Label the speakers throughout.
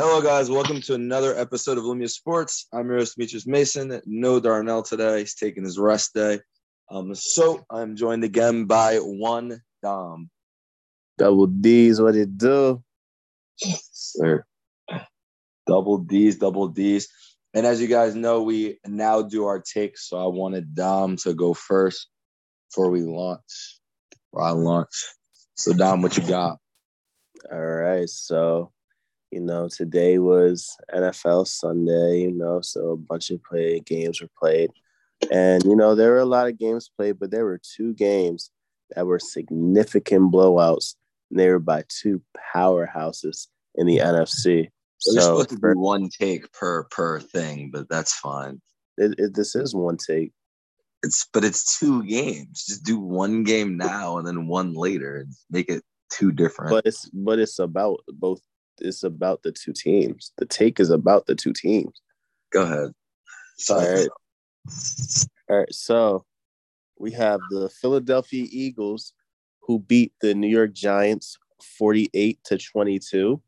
Speaker 1: Hello, guys. Welcome to another episode of Lumia Sports. I'm your host, Demetrius Mason. No Darnell today. He's taking his rest day. Um, so I'm joined again by one Dom.
Speaker 2: Double D's, what it do?
Speaker 1: Sir. Double D's, double D's. And as you guys know, we now do our takes. So I wanted Dom to go first before we launch. Or I launch. So Dom, what you got?
Speaker 2: All right. So, you know, today was NFL Sunday, you know, so a bunch of play games were played. And, you know, there were a lot of games played, but there were two games that were significant blowouts. And they were by two powerhouses in the NFC.
Speaker 1: So, supposed to be one take per per thing, but that's fine.
Speaker 2: it, it, this is one take.
Speaker 1: It's but it's two games. Just do one game now and then one later and make it two different.
Speaker 2: But it's but it's about both it's about the two teams. The take is about the two teams.
Speaker 1: Go ahead.
Speaker 2: All right. All right. So we have the Philadelphia Eagles who beat the New York Giants 48 to 22.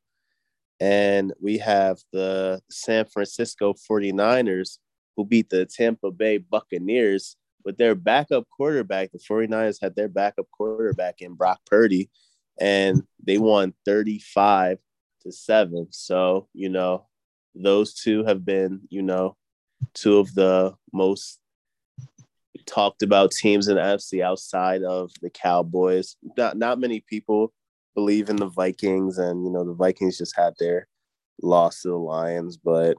Speaker 2: And we have the San Francisco 49ers who beat the Tampa Bay Buccaneers with their backup quarterback. The 49ers had their backup quarterback in Brock Purdy, and they won 35 to 7. So, you know, those two have been, you know, two of the most talked about teams in NFC outside of the Cowboys. Not not many people believe in the Vikings, and you know the Vikings just had their loss to the Lions, but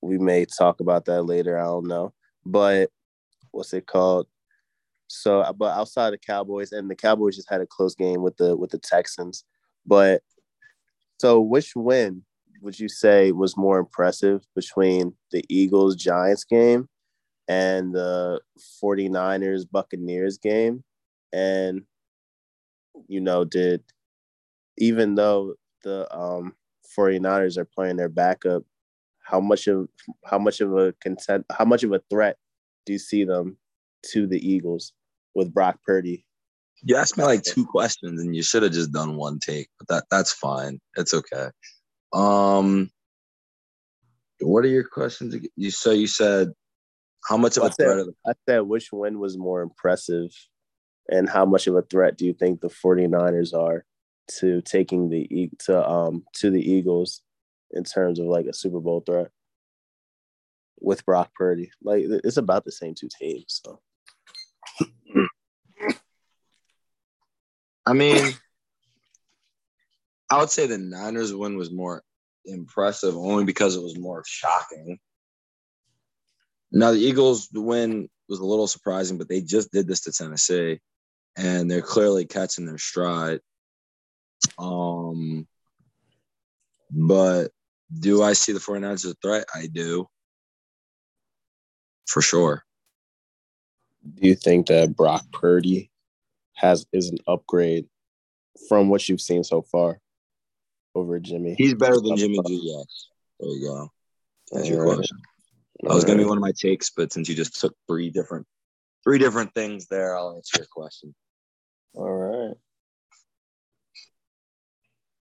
Speaker 2: we may talk about that later. I don't know, but what's it called? So, but outside the Cowboys, and the Cowboys just had a close game with the with the Texans. But so, which win would you say was more impressive between the Eagles Giants game and the 49ers Buccaneers game? And you know, did even though the um 49ers are playing their backup, how much of how much of a content how much of a threat do you see them to the Eagles with Brock Purdy?
Speaker 1: You asked me like two questions and you should have just done one take, but that that's fine. It's okay. Um what are your questions again? You so you said how much of
Speaker 2: I
Speaker 1: a threat
Speaker 2: said, I said which win was more impressive and how much of a threat do you think the 49ers are to taking the to um to the Eagles in terms of like a Super Bowl threat with Brock Purdy? Like it's about the same two teams. So
Speaker 1: I mean, I would say the Niners win was more impressive only because it was more shocking. Now the Eagles win was a little surprising, but they just did this to Tennessee, and they're clearly catching their stride. Um, but do I see the 49ers as a threat? I do. For sure.
Speaker 2: do you think that Brock Purdy has is an upgrade from what you've seen so far over Jimmy?
Speaker 1: He's better than uh, Jimmy G, yes. There you go. That's your
Speaker 2: Alright.
Speaker 1: question. That was gonna be one of my takes, but since you just took three different three different things there, I'll answer your question.
Speaker 2: All right.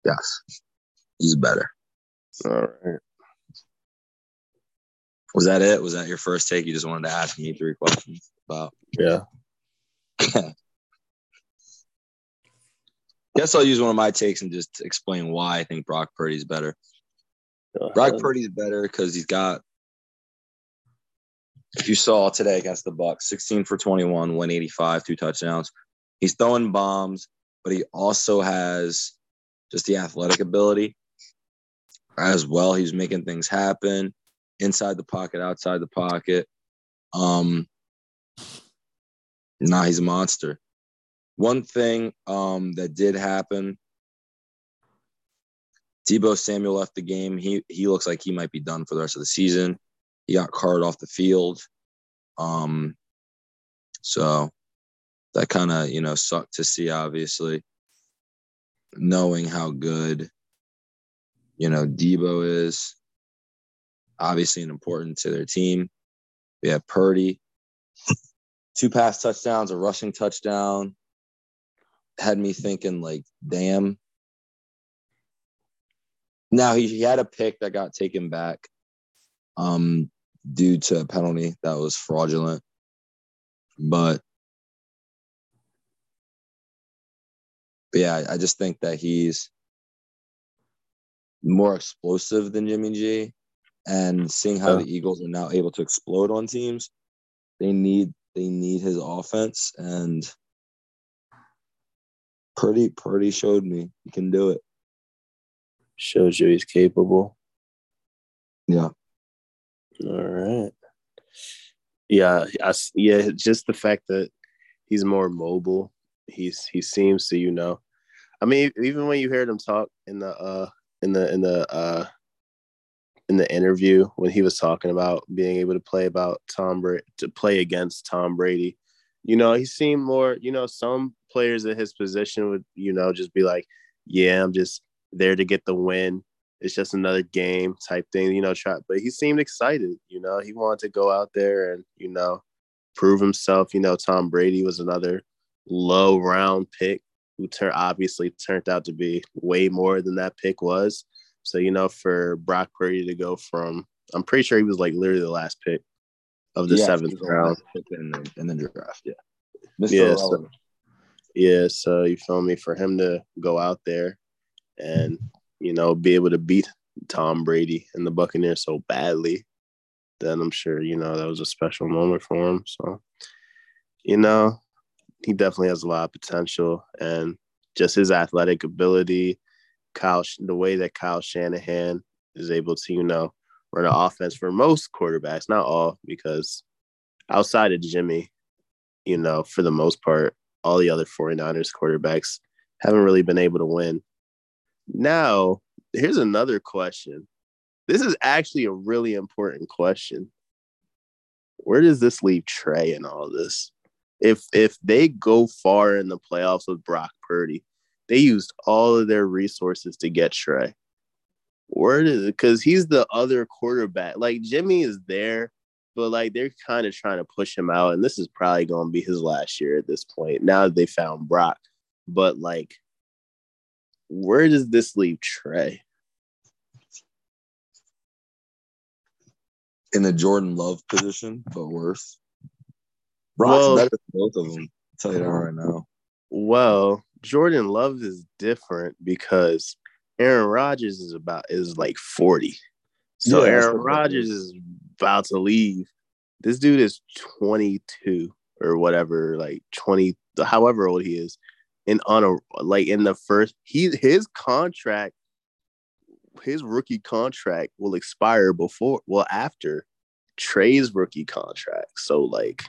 Speaker 1: Yes. He's better.
Speaker 2: All right.
Speaker 1: Was that it? Was that your first take? You just wanted to ask me three questions about
Speaker 2: Yeah.
Speaker 1: guess I'll use one of my takes and just explain why I think Brock Purdy's better. Brock. Purdy's better because he's got. If you saw today against the Bucs, 16 for 21, 185, two touchdowns. He's throwing bombs, but he also has just the athletic ability as well. He's making things happen inside the pocket, outside the pocket. Um, nah, he's a monster. One thing um, that did happen Deebo Samuel left the game. He he looks like he might be done for the rest of the season. He got carted off the field. Um, so that kind of you know sucked to see. Obviously, knowing how good you know Deebo is, obviously and important to their team. We have Purdy, two pass touchdowns, a rushing touchdown. Had me thinking like, damn, Now he, he had a pick that got taken back um due to a penalty that was fraudulent. But, but yeah, I just think that he's more explosive than Jimmy G. And seeing how
Speaker 2: Yeah.
Speaker 1: the Eagles are now able to explode on teams, they need they need his offense and Purdy Purdy showed me he can do it.
Speaker 2: Shows you he's capable.
Speaker 1: Yeah.
Speaker 2: All right. Yeah, I yeah, just the fact that he's more mobile. He's he seems to, you know. I mean, even when you heard him talk in the uh in the in the uh in the interview when he was talking about being able to play about Tom Brady to play against Tom Brady, you know, he seemed more, you know, some players in his position would, you know, just be like, Yeah, I'm just there to get the win it's just another game type thing, you know. Try, but he seemed excited, you know. He wanted to go out there and you know prove himself. You know, Tom Brady was another low round pick who turned obviously turned out to be way more than that pick was. So you know, for Brock Purdy to go from, I'm pretty sure he was like literally the last pick of the
Speaker 1: Yes,
Speaker 2: seventh round.
Speaker 1: pick in the, in the draft. Yeah. Mr.
Speaker 2: Yeah, so-. Yeah, so you feel me? For him to go out there and you know be able to beat Tom Brady and the Buccaneers so badly, then I'm sure you know that was a special moment for him. So, you know, he definitely has a lot of potential and just his athletic ability, Kyle, the way that Kyle Shanahan is able to you know run an offense for most quarterbacks, not all, because outside of Jimmy, you know, for the most part, all the other 49ers quarterbacks haven't really been able to win. Now, here's another question. This is actually a really important question. Where does this leave Trey in all this? If if they go far in the playoffs with Brock Purdy, they used all of their resources to get Trey. Where does it? Because he's the other quarterback. Like Jimmy is there, but like they're kind of trying to push him out, and this is probably going to be his last year at this point. Now that they found Brock, but like, where does this leave Trey?
Speaker 1: in the Jordan Love position, but worse. Brock's
Speaker 2: Well-
Speaker 1: better than both of them. I'll tell you that right now.
Speaker 2: Well, Jordan Love is different because Aaron Rodgers is about is like 40. So
Speaker 1: Yeah,
Speaker 2: Aaron Rodgers is about to leave. This dude is 22 or whatever, like 20, however old he is. And on a like in the first he his contract, his rookie contract will expire before well after Trey's rookie contract. So like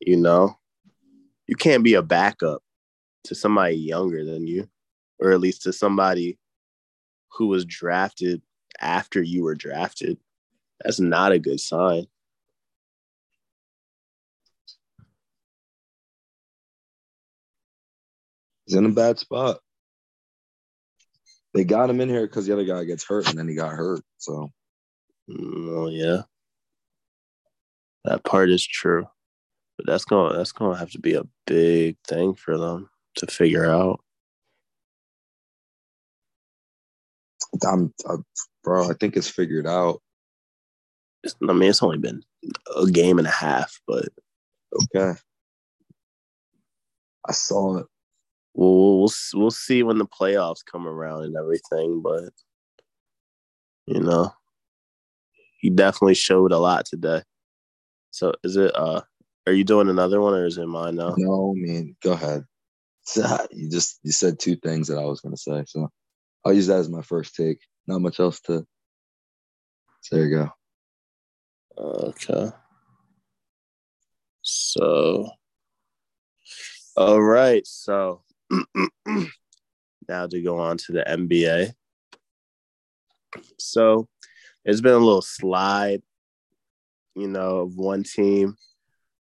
Speaker 2: you know, you can't be a backup to somebody younger than you, or at least to somebody who was drafted after you were drafted. That's not a good sign.
Speaker 1: He's in a bad spot. They got him in here because the other guy gets hurt, and then he got hurt. So
Speaker 2: Well, yeah, that part is true, but that's going to that's going to have to be a big thing for them to figure out.
Speaker 1: I'm, I'm bro. I think it's figured out.
Speaker 2: I mean, it's only been a game and a half, but
Speaker 1: Okay. I saw it.
Speaker 2: we'll we'll we'll, see when the playoffs come around and everything. But you know, he definitely showed a lot today. So is it? uh Are you doing another one or is it mine now?
Speaker 1: No, I mean, go ahead. You just you said two things that I was gonna say, so I'll use that as my first take. Not much else to. So there you go.
Speaker 2: Okay. So, all right. So now to go on to the NBA. So there's been a little slide, you know, of one team,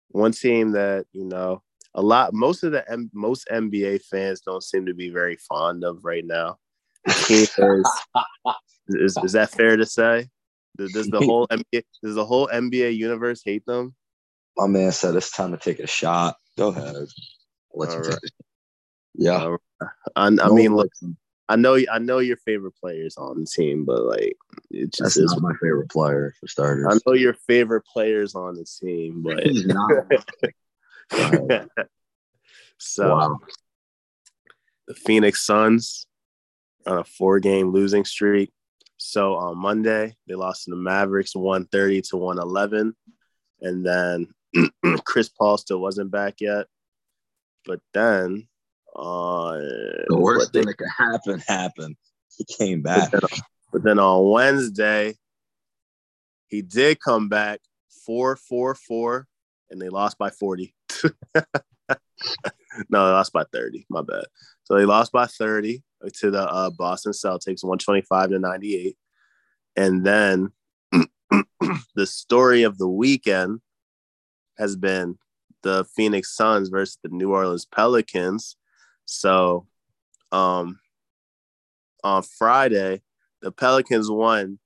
Speaker 2: one team that you know a lot. Most of the M- most NBA fans don't seem to be very fond of right now. Is, is is that fair to say? Does, the whole NBA does the whole NBA universe hate them?
Speaker 1: My man said it's time to take a shot. Go ahead. Let you
Speaker 2: All right.
Speaker 1: Yeah.
Speaker 2: I, I
Speaker 1: No
Speaker 2: mean, look. I know I know your favorite players on the team, but like
Speaker 1: it just That's is my favorite player for starters.
Speaker 2: I know your favorite players on the team, but so wow. the Phoenix Suns on a four game losing streak. So on Monday, they lost to the Mavericks 130 to 111. And then Chris Paul still wasn't back yet. But then uh,
Speaker 1: the worst thing they, that could happen happened. He came back.
Speaker 2: But then, but then on Wednesday, he did come back 4 4 4, and they lost by 40. no, they lost by 30. My bad. So they lost by 30 to the uh, Boston Celtics, 125 to 98. And then the story of the weekend has been the Phoenix Suns versus the New Orleans Pelicans. So, um, on Friday, the Pelicans won.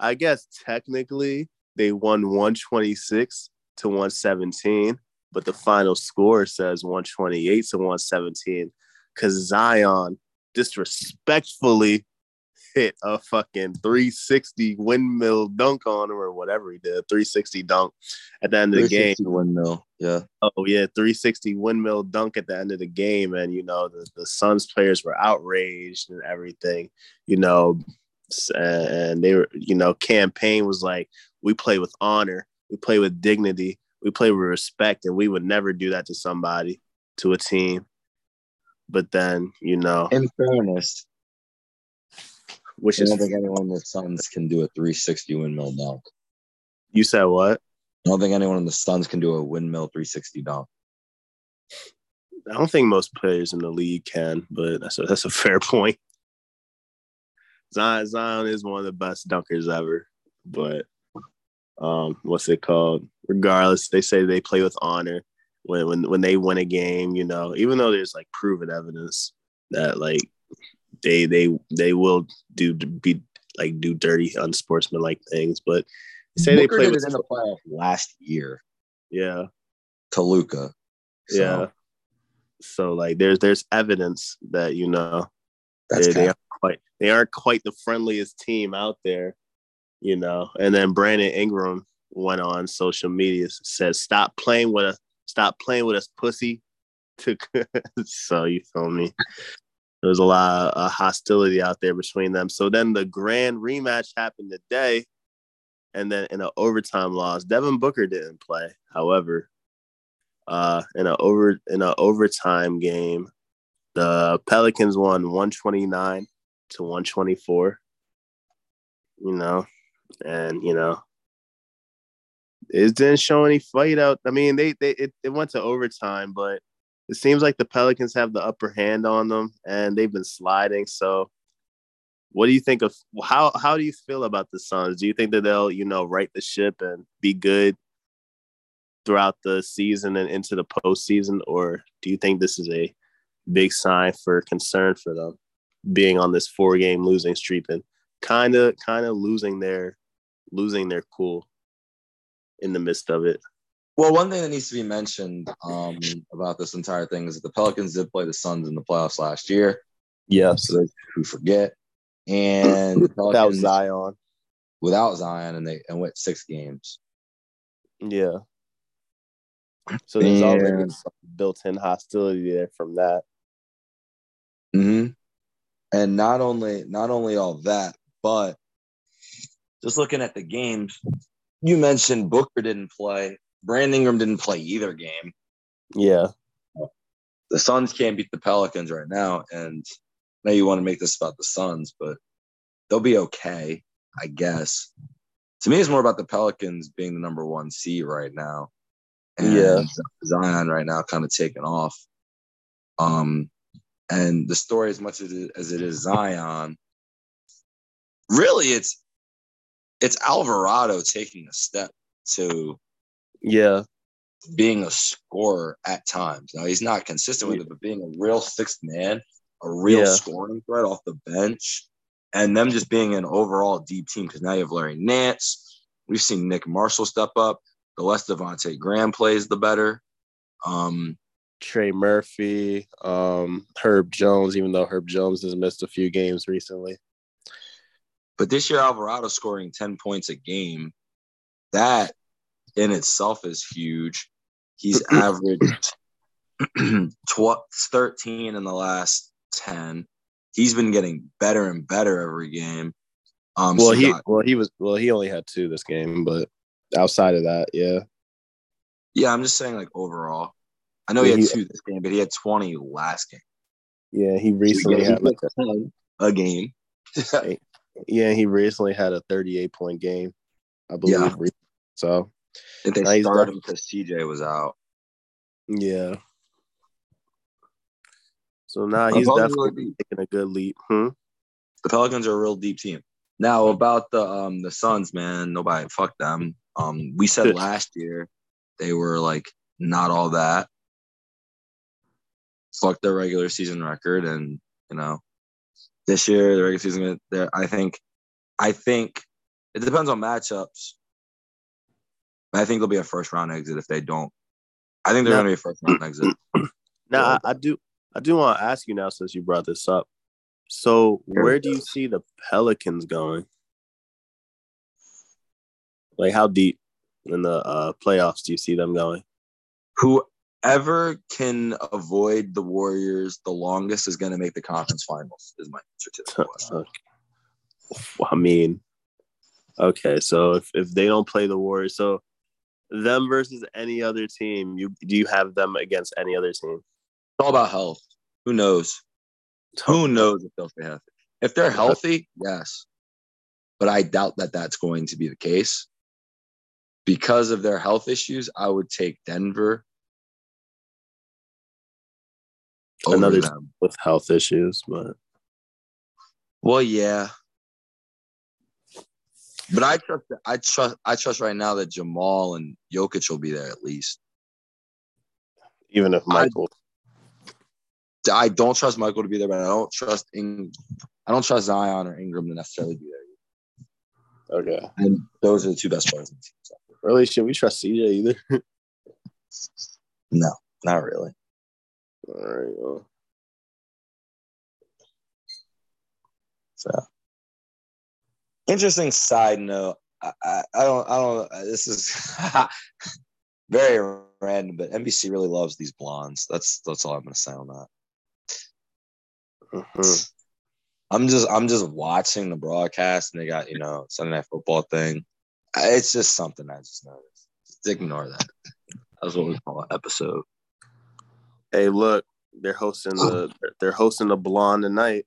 Speaker 2: I guess technically they won 126 to 117, but the final score says 128 to 117 because Zion disrespectfully hit a fucking 360 windmill dunk on him or whatever he did, 360 dunk at the end of the game.
Speaker 1: Windmill, yeah.
Speaker 2: Oh yeah, 360 windmill dunk at the end of the game, and you know the the Suns players were outraged and everything, you know, and they were, you know, campaign was like, "We play with honor, we play with dignity, we play with respect, and we would never do that to somebody, to a team." But then, you know,
Speaker 1: in fairness, which I don't is, think anyone in the Suns can do a 360 windmill dunk.
Speaker 2: You said what?
Speaker 1: I don't think anyone in the Suns can do a windmill 360 dunk.
Speaker 2: I don't think most players in the league can, but that's a, that's a fair point. Zion, Zion is one of the best dunkers ever, but um, what's it called? Regardless, they say they play with honor when when when they win a game. You know, even though there's like proven evidence that like they they they will do be like do dirty unsportsmanlike things, but
Speaker 1: they say Booker they played in the playoff last year.
Speaker 2: Yeah,
Speaker 1: to Luka.
Speaker 2: So. Yeah. So like there's there's evidence that you know they, they aren't quite they aren't quite the friendliest team out there, you know. And then Brandon Ingram went on social media says stop playing with us, stop playing with us, pussy. so you feel me? there was a lot of hostility out there between them. So then the grand rematch happened today, and then in an overtime loss, Devin Booker didn't play. However, uh, in an over in an overtime game, the Pelicans won one twenty nine to one twenty four. You know, and you know, it didn't show any fight out. I mean, they they it, it went to overtime, but it seems like the Pelicans have the upper hand on them and they've been sliding. So what do you think of how how do you feel about the Suns? Do you think that they'll, you know, right the ship and be good throughout the season and into the postseason? Or do you think this is a big sign for concern for them being on this four game losing streak and kind of kind of losing their losing their cool in the midst of it?
Speaker 1: Well, one thing that needs to be mentioned um, about this entire thing is that the Pelicans did play the Suns in the playoffs last year.
Speaker 2: Yes.
Speaker 1: So who forget. And
Speaker 2: without Zion.
Speaker 1: Without Zion, and they and went six games.
Speaker 2: Yeah. So there's and, already built-in hostility there from that.
Speaker 1: Hmm. And not only not only all that, but just looking at the games, you mentioned Booker didn't play. Brandon Ingram didn't play either game.
Speaker 2: Yeah.
Speaker 1: The Suns can't beat the Pelicans right now. And now you want to make this about the Suns, but they'll be okay, I guess. To me, it's more about the Pelicans being the number one seed right now. And yeah. Zion right now kind of taking off. Um, and the story, as much as it, as it is Zion, really it's it's Alvarado taking a step to
Speaker 2: yeah.
Speaker 1: Being a scorer at times. Now he's not consistent with it, but being a real sixth man, a real yeah. scoring threat off the bench, and them just being an overall deep team because now you have Larry Nance. We've seen Nick Marshall step up. The less Devonte Graham plays, the better. Um,
Speaker 2: Trey Murphy, um, Herb Jones, even though Herb Jones has missed a few games recently.
Speaker 1: But this year, Alvarado scoring 10 points a game, that in itself is huge. He's averaged 12, 13 in the last 10. He's been getting better and better every game.
Speaker 2: Um, well, so he got, well he was well he only had two this game, but outside of that, yeah,
Speaker 1: yeah. I'm just saying like overall. I know yeah, he had two this game, but he had 20 last game.
Speaker 2: Yeah, he recently so had like
Speaker 1: a, a game.
Speaker 2: yeah, he recently had a 38 point game, I believe. Yeah. So
Speaker 1: think they started because CJ was out.
Speaker 2: Yeah. So now he's definitely taking a good leap. Hmm?
Speaker 1: The Pelicans are a real deep team. Now about the um the Suns, man, nobody fuck them. Um, we said last year they were like not all that. Fuck their regular season record, and you know, this year the regular season, there I think, I think it depends on matchups. I think they'll be a first round exit if they don't. I think they're going to be a first round exit.
Speaker 2: Now I, I do I do want to ask you now since you brought this up. So where do you see the Pelicans going? Like how deep in the uh, playoffs do you see them going?
Speaker 1: Whoever can avoid the Warriors the longest is going to make the conference finals. Is my answer to that question.
Speaker 2: I mean, okay, so if, if they don't play the Warriors, so them versus any other team, you do you have them against any other team?
Speaker 1: It's all about health. Who knows? Who knows if they'll stay healthy? If they're healthy, yes. But I doubt that that's going to be the case. Because of their health issues, I would take Denver.
Speaker 2: Another with health issues, but
Speaker 1: well, yeah. But I trust I trust I trust right now that Jamal and Jokic will be there at least.
Speaker 2: Even if Michael
Speaker 1: I don't trust Michael to be there, but I don't trust Ing- I don't trust Zion or Ingram to necessarily be
Speaker 2: there. Okay.
Speaker 1: And those are the two best players in the team. So.
Speaker 2: Really, should we trust CJ either?
Speaker 1: no, not really.
Speaker 2: All right. Well.
Speaker 1: So, interesting side note. I, I, I don't. I don't. This is very random, but NBC really loves these blondes. That's that's all I'm going to say on that. Mm-hmm. I'm just I'm just watching the broadcast and they got you know Sunday Night Football thing. It's just something I just noticed. Just ignore that. That's what we call an episode.
Speaker 2: Hey, look, they're hosting the they're hosting the blonde tonight.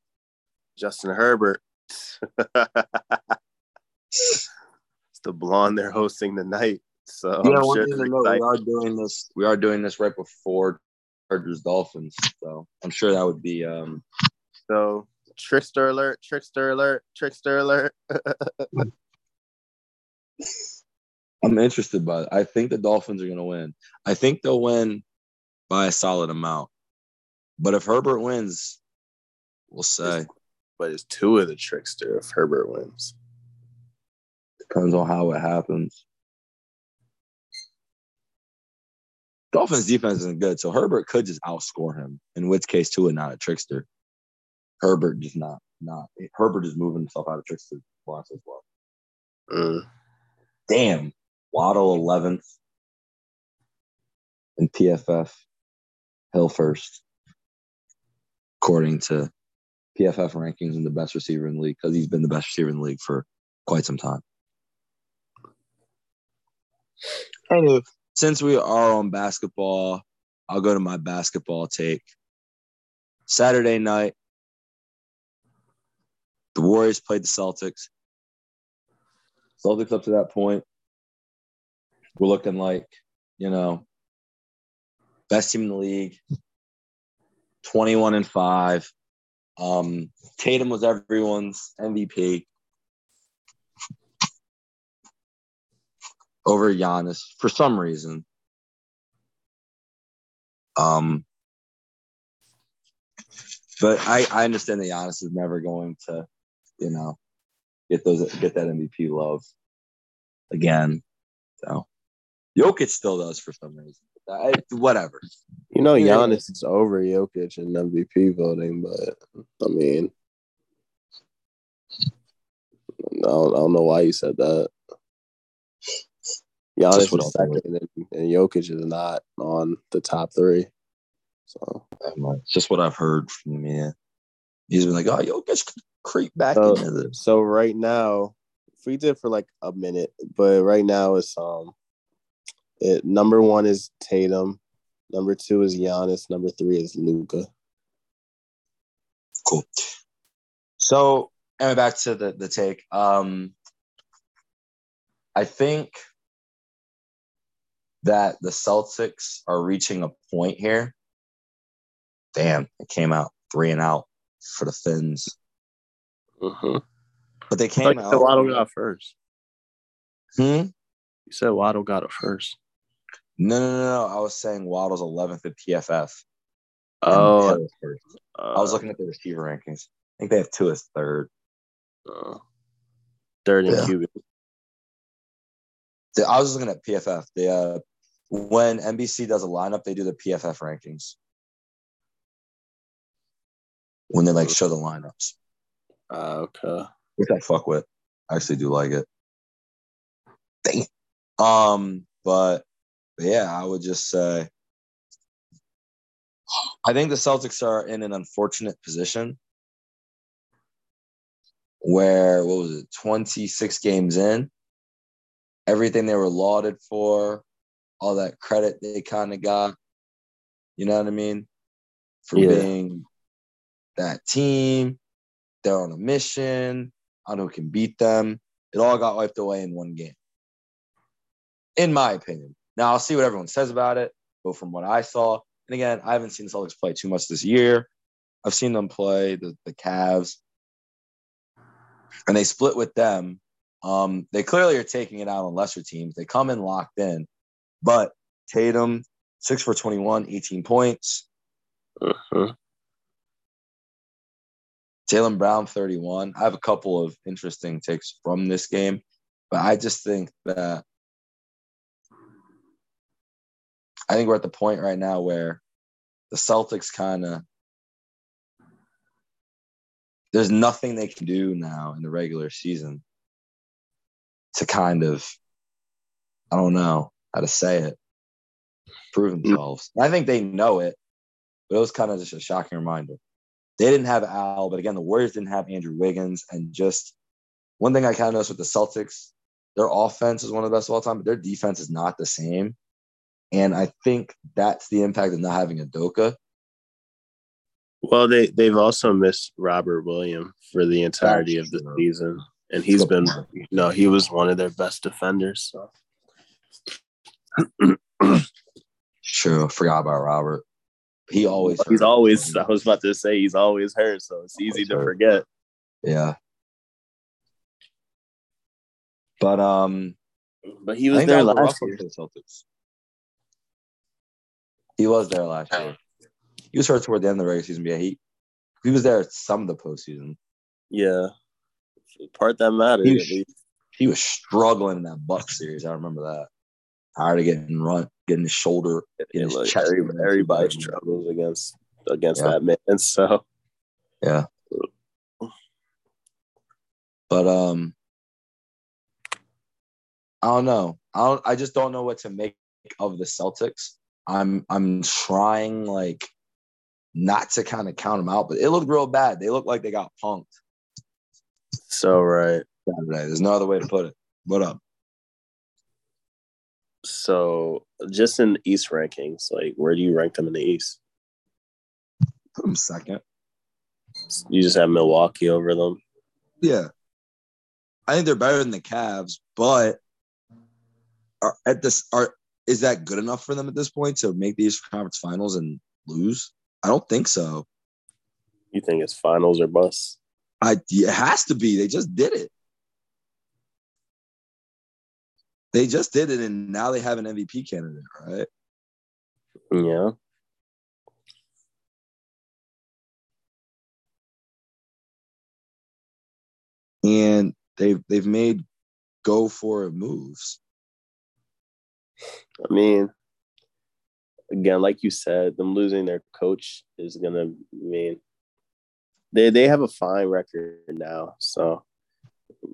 Speaker 2: Justin Herbert. it's the blonde they're hosting tonight. So
Speaker 1: yeah, sure know, we are doing this. We are doing this right before Chargers Dolphins. So I'm sure that would be um
Speaker 2: so trickster alert, trickster alert, trickster alert.
Speaker 1: I'm interested by it. I think the Dolphins are gonna win. I think they'll win by a solid amount. But if Herbert wins, we'll say.
Speaker 2: But it's two of the trickster if Herbert wins.
Speaker 1: Depends on how it happens. Dolphins defense isn't good, so Herbert could just outscore him. In which case, Tua not a trickster. Herbert just not not Herbert is moving himself out of trickster blocks as well. Mm. Damn, Waddle eleventh, and PFF Hill first, according to PFF rankings and the best receiver in the league because he's been the best receiver in the league for quite some time. Anyway, since we are on basketball, I'll go to my basketball take. Saturday night, the Warriors played the Celtics. Celtics up to that point were looking like, you know, best team in the league, 21 and 5. Um, Tatum was everyone's MVP. over Giannis for some reason. Um, but I, I understand that Giannis is never going to, you know, get those get that MVP love again. So Jokic still does for some reason. I, whatever.
Speaker 2: You know. Giannis is over Jokic in MVP voting, but I mean, I don't, I don't know why you said that. Giannis is second, and, and Jokic is not on the top three. So,
Speaker 1: It's just what I've heard from the media. He's been like, oh, Jokic could creep back
Speaker 2: So-
Speaker 1: into this.
Speaker 2: so right now, if we did for like a minute, but right now it's um, it number one is Tatum, number two is Giannis, number three is Luka.
Speaker 1: Cool. So, anyway, back to the, the take. Um, I think that the Celtics are reaching a point here. Damn, it came out three and out for the Fins.
Speaker 2: Mm-hmm.
Speaker 1: But they
Speaker 2: I
Speaker 1: came
Speaker 2: thought
Speaker 1: out.
Speaker 2: you said Waddle got first.
Speaker 1: Hmm?
Speaker 2: You said Waddle got it first.
Speaker 1: No, no, no, no. I was saying Waddle's 11th at PFF.
Speaker 2: Oh,
Speaker 1: Hill is first.
Speaker 2: uh,
Speaker 1: I was looking at the receiver rankings. I think they have Tua as third.
Speaker 2: uh, third and
Speaker 1: Yeah.
Speaker 2: Cuban.
Speaker 1: I was looking at PFF. They, uh, when NBC does a lineup, they do the PFF rankings when they like show the lineups,
Speaker 2: Uh, okay.
Speaker 1: which I fuck with. I actually do like it. Dang it. Um, but, but yeah, I would just say I think the Celtics are in an unfortunate position where what was it, 26 games in, everything they were lauded for, all that credit they kind of got, you know what I mean? For
Speaker 2: Yeah.
Speaker 1: being that team, they're on a mission, I don't know who can beat them. It all got wiped away in one game. In my opinion. Now I'll see what everyone says about it, but from what I saw, and again, I haven't seen the Celtics play too much this year. I've seen them play the, the Cavs, and they split with them. Um, they clearly are taking it out on lesser teams. They come in locked in, but Tatum, six for 21, 18 points.
Speaker 2: Mhm.
Speaker 1: Jaylen Brown, 31. I have a couple of interesting takes from this game, but I just think that I think we're at the point right now where the Celtics kind of there's nothing they can do now in the regular season to kind of I don't know how to say it prove mm. themselves. I think they know it, but it was kind of just a shocking reminder. They didn't have Al, but again, the Warriors didn't have Andrew Wiggins. And just one thing I kind of noticed with the Celtics, their offense is one of the best of all time, but their defense is not the same. And I think that's the impact of not having a Doka.
Speaker 2: Well, they they've also missed Robert Williams for the entirety of the season, and he's been you know he was one of their best defenders. So
Speaker 1: Sure, forgot about Robert. He always
Speaker 2: he's
Speaker 1: hurt.
Speaker 2: always I was about to say he's always hurt, so it's easy
Speaker 1: Always
Speaker 2: to
Speaker 1: hurt.
Speaker 2: forget.
Speaker 1: yeah. But um,
Speaker 2: But he was there
Speaker 1: that was a rough
Speaker 2: last year.
Speaker 1: the Celtics. He was there last year. He was hurt toward the end of the regular season, but yeah, he he was there some of the postseason.
Speaker 2: Yeah, the part that mattered.
Speaker 1: He was- He was struggling in that Buck series. I remember that. Tired of getting run, getting his shoulder.
Speaker 2: Yeah,
Speaker 1: his chest
Speaker 2: every-
Speaker 1: against
Speaker 2: everybody struggles against against
Speaker 1: Yeah.
Speaker 2: that man. So
Speaker 1: Yeah. But um I don't know. I don't I just don't know what to make of the Celtics. I'm I'm trying like not to kind of count them out, but it looked real bad. They looked like they got punked
Speaker 2: so right.
Speaker 1: Saturday. There's no other way to put it. What up?
Speaker 2: So just in East rankings, like where do you rank them in the East?
Speaker 1: Put them second.
Speaker 2: You just have Milwaukee over them.
Speaker 1: Yeah. I think they're better than the Cavs, but are at this are is that good enough for them at this point to make these Conference Finals and lose? I don't think so.
Speaker 2: You think it's finals or bust?
Speaker 1: I it has to be. They just did it. They just did it, and now they have an MVP candidate, right?
Speaker 2: Yeah.
Speaker 1: And they've they've made go for it moves.
Speaker 2: I mean, again, like you said, them losing their coach is gonna mean they they have a fine record now, so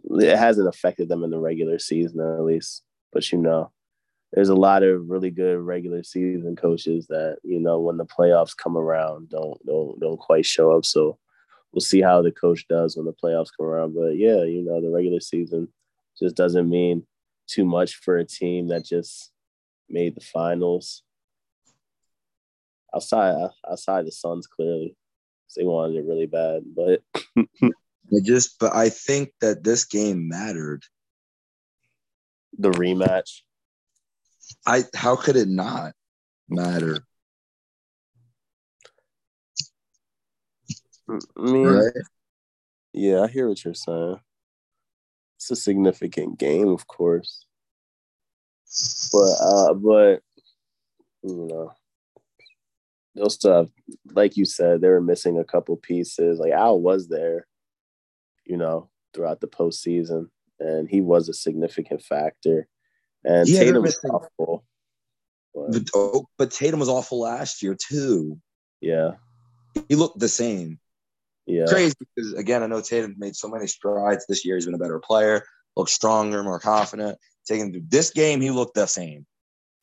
Speaker 2: it hasn't affected them in the regular season at least. But you know, there's a lot of really good regular season coaches that you know when the playoffs come around don't don't don't quite show up. So we'll see how the coach does when the playoffs come around. But yeah, you know, the regular season just doesn't mean too much for a team that just made the finals. Outside outside the Suns clearly. They wanted it really bad, but
Speaker 1: I just but I think that this game mattered.
Speaker 2: The rematch.
Speaker 1: I how could it not matter?
Speaker 2: I mean, right? yeah, I hear what you're saying. It's a significant game, of course, but uh, but you know, those stuff, like you said, they were missing a couple pieces. Like Al was there, you know, throughout the postseason, and he was a significant factor. And yeah, Tatum was awful.
Speaker 1: But, oh, but Tatum was awful last year too.
Speaker 2: Yeah,
Speaker 1: he looked the same.
Speaker 2: Yeah.
Speaker 1: Crazy because again, I know Tatum made so many strides this year. He's been a better player, looked stronger, more confident. Taking through this game, he looked the same.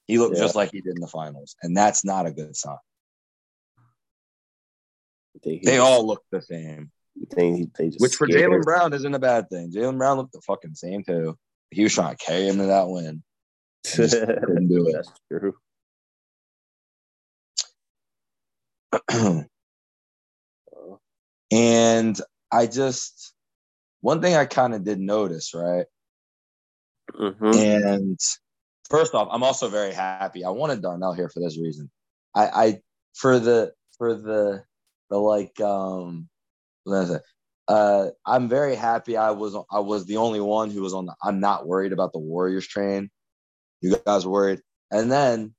Speaker 1: He looked yeah. just like he did in the finals, and that's not a good sign. They, they all look the same.
Speaker 2: They, they
Speaker 1: Which for Jaylen Brown isn't a bad thing. Jaylen Brown looked the fucking same too. He was trying to carry him to that win. Couldn't do it. That's true. And I just, one thing I kind of did notice, right? Mm-hmm. And first off, I'm also very happy. I wanted Darnell here for this reason. I, I for the for the the like um uh I'm very happy I was I was the only one who was on the I'm not worried about the Warriors train. You guys were worried. And then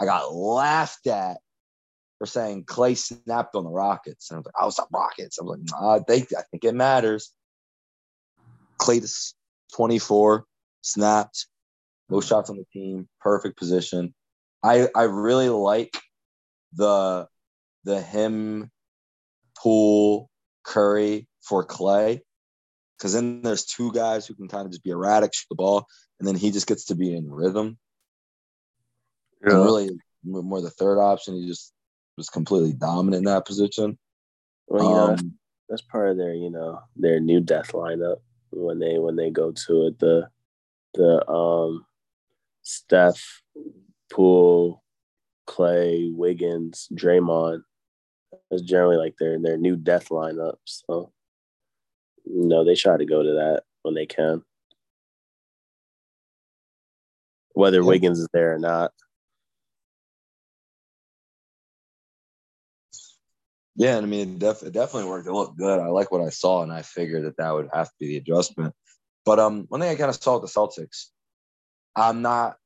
Speaker 1: I got laughed at for saying Klay snapped on the Rockets. And I was like, I was not Rockets. I was like, nah, they, I think it matters. Klay 24, snapped, most shots on the team, perfect position. I I really like the the him Poole Curry for Klay because then there's two guys who can kind of just be erratic, shoot the ball, and then he just gets to be in rhythm. Yeah. And really, more the third option, he just was completely dominant in that position.
Speaker 2: Well, you um, know, that's part of their, you know, their new death lineup when they when they go to it. The the um Steph, Poole, Klay, Wiggins, Draymond. That's generally like their their new death lineup. So you know, they try to go to that when they can. Whether yeah. Wiggins is there or not.
Speaker 1: Yeah, and I mean, it, def- it definitely worked. It looked good. I like what I saw, and I figured that that would have to be the adjustment. But um, one thing I kind of saw with the Celtics, I'm not.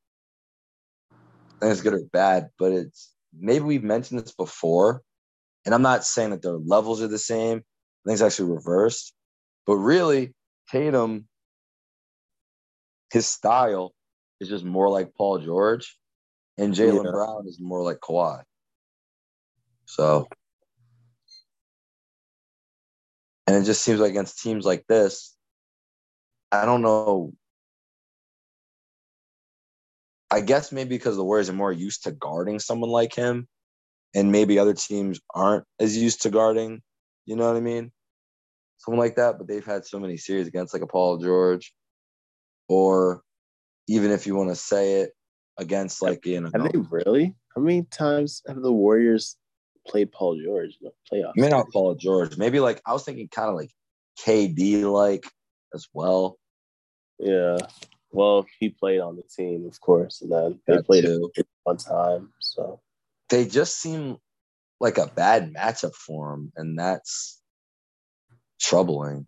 Speaker 1: I think it's good or bad, but it's maybe we've mentioned this before, and I'm not saying that their levels are the same. I think it's actually reversed. But really, Tatum, his style is just more like Paul George, and Jalen yeah. Brown is more like Kawhi. So And it just seems like against teams like this, I don't know. I guess maybe because the Warriors are more used to guarding someone like him, and maybe other teams aren't as used to guarding, you know what I mean? Someone like that, but they've had so many series against like a Paul George, or even if you want to say it, against like you know.
Speaker 2: Have they really? How many times have the Warriors played Paul George in the playoffs.
Speaker 1: Maybe not Paul George. Maybe like I was thinking kind of like KD like as well.
Speaker 2: Yeah. Well, he played on the team, of course, and then they played too. it one time. So
Speaker 1: they just seem like a bad matchup for him, and that's troubling.